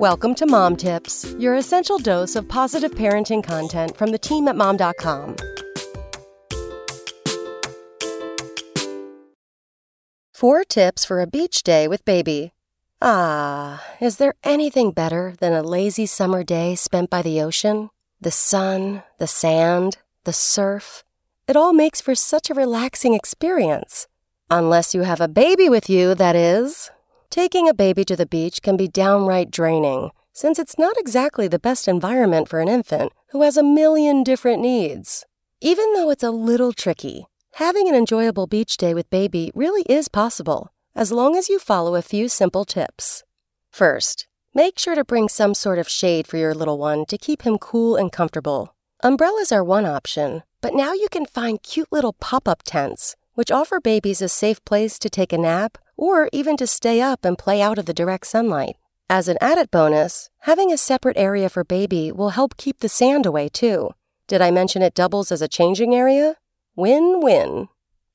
Welcome to Mom Tips, your essential dose of positive parenting content from the team at mom.com. Four tips for a beach day with baby. Ah, is there anything better than a lazy summer day spent by the ocean? The sun, the sand, the surf. It all makes for such a relaxing experience. Unless you have a baby with you, that is. Taking a baby to the beach can be downright draining, since it's not exactly the best environment for an infant who has a million different needs. Even though it's a little tricky, having an enjoyable beach day with baby really is possible, as long as you follow a few simple tips. First, make sure to bring some sort of shade for your little one to keep him cool and comfortable. Umbrellas are one option, but now you can find cute little pop up tents, which offer babies a safe place to take a nap or even to stay up and play out of the direct sunlight. As an added bonus, having a separate area for baby will help keep the sand away too. Did I mention it doubles as a changing area? Win win.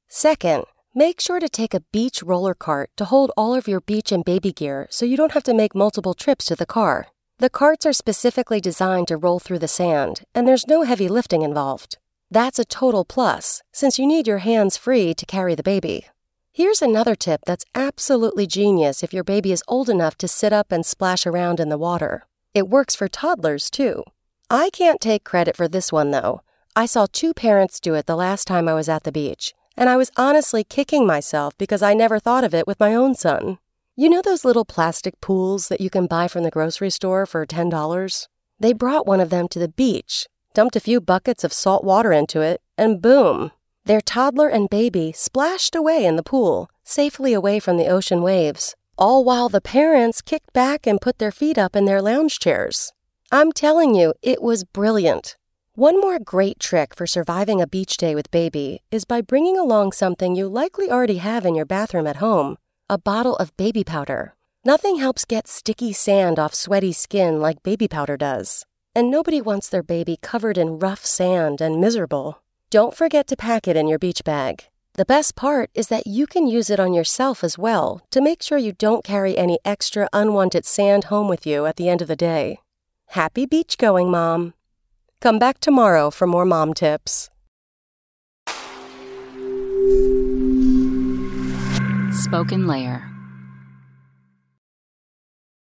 Second, make sure to take a beach roller cart to hold all of your beach and baby gear so you don't have to make multiple trips to the car. The carts are specifically designed to roll through the sand, and there's no heavy lifting involved. That's a total plus, since you need your hands free to carry the baby. Here's another tip that's absolutely genius if your baby is old enough to sit up and splash around in the water. It works for toddlers, too. I can't take credit for this one, though. I saw two parents do it the last time I was at the beach, and I was honestly kicking myself because I never thought of it with my own son. You know those little plastic pools that you can buy from the grocery store for $10? They brought one of them to the beach, dumped a few buckets of salt water into it, and boom, their toddler and baby splashed away in the pool, safely away from the ocean waves, all while the parents kicked back and put their feet up in their lounge chairs. I'm telling you, it was brilliant. One more great trick for surviving a beach day with baby is by bringing along something you likely already have in your bathroom at home a bottle of baby powder. Nothing helps get sticky sand off sweaty skin like baby powder does. And nobody wants their baby covered in rough sand and miserable. Don't forget to pack it in your beach bag. The best part is that you can use it on yourself as well to make sure you don't carry any extra unwanted sand home with you at the end of the day. Happy beach going, Mom! Come back tomorrow for more mom tips. SpokenLayer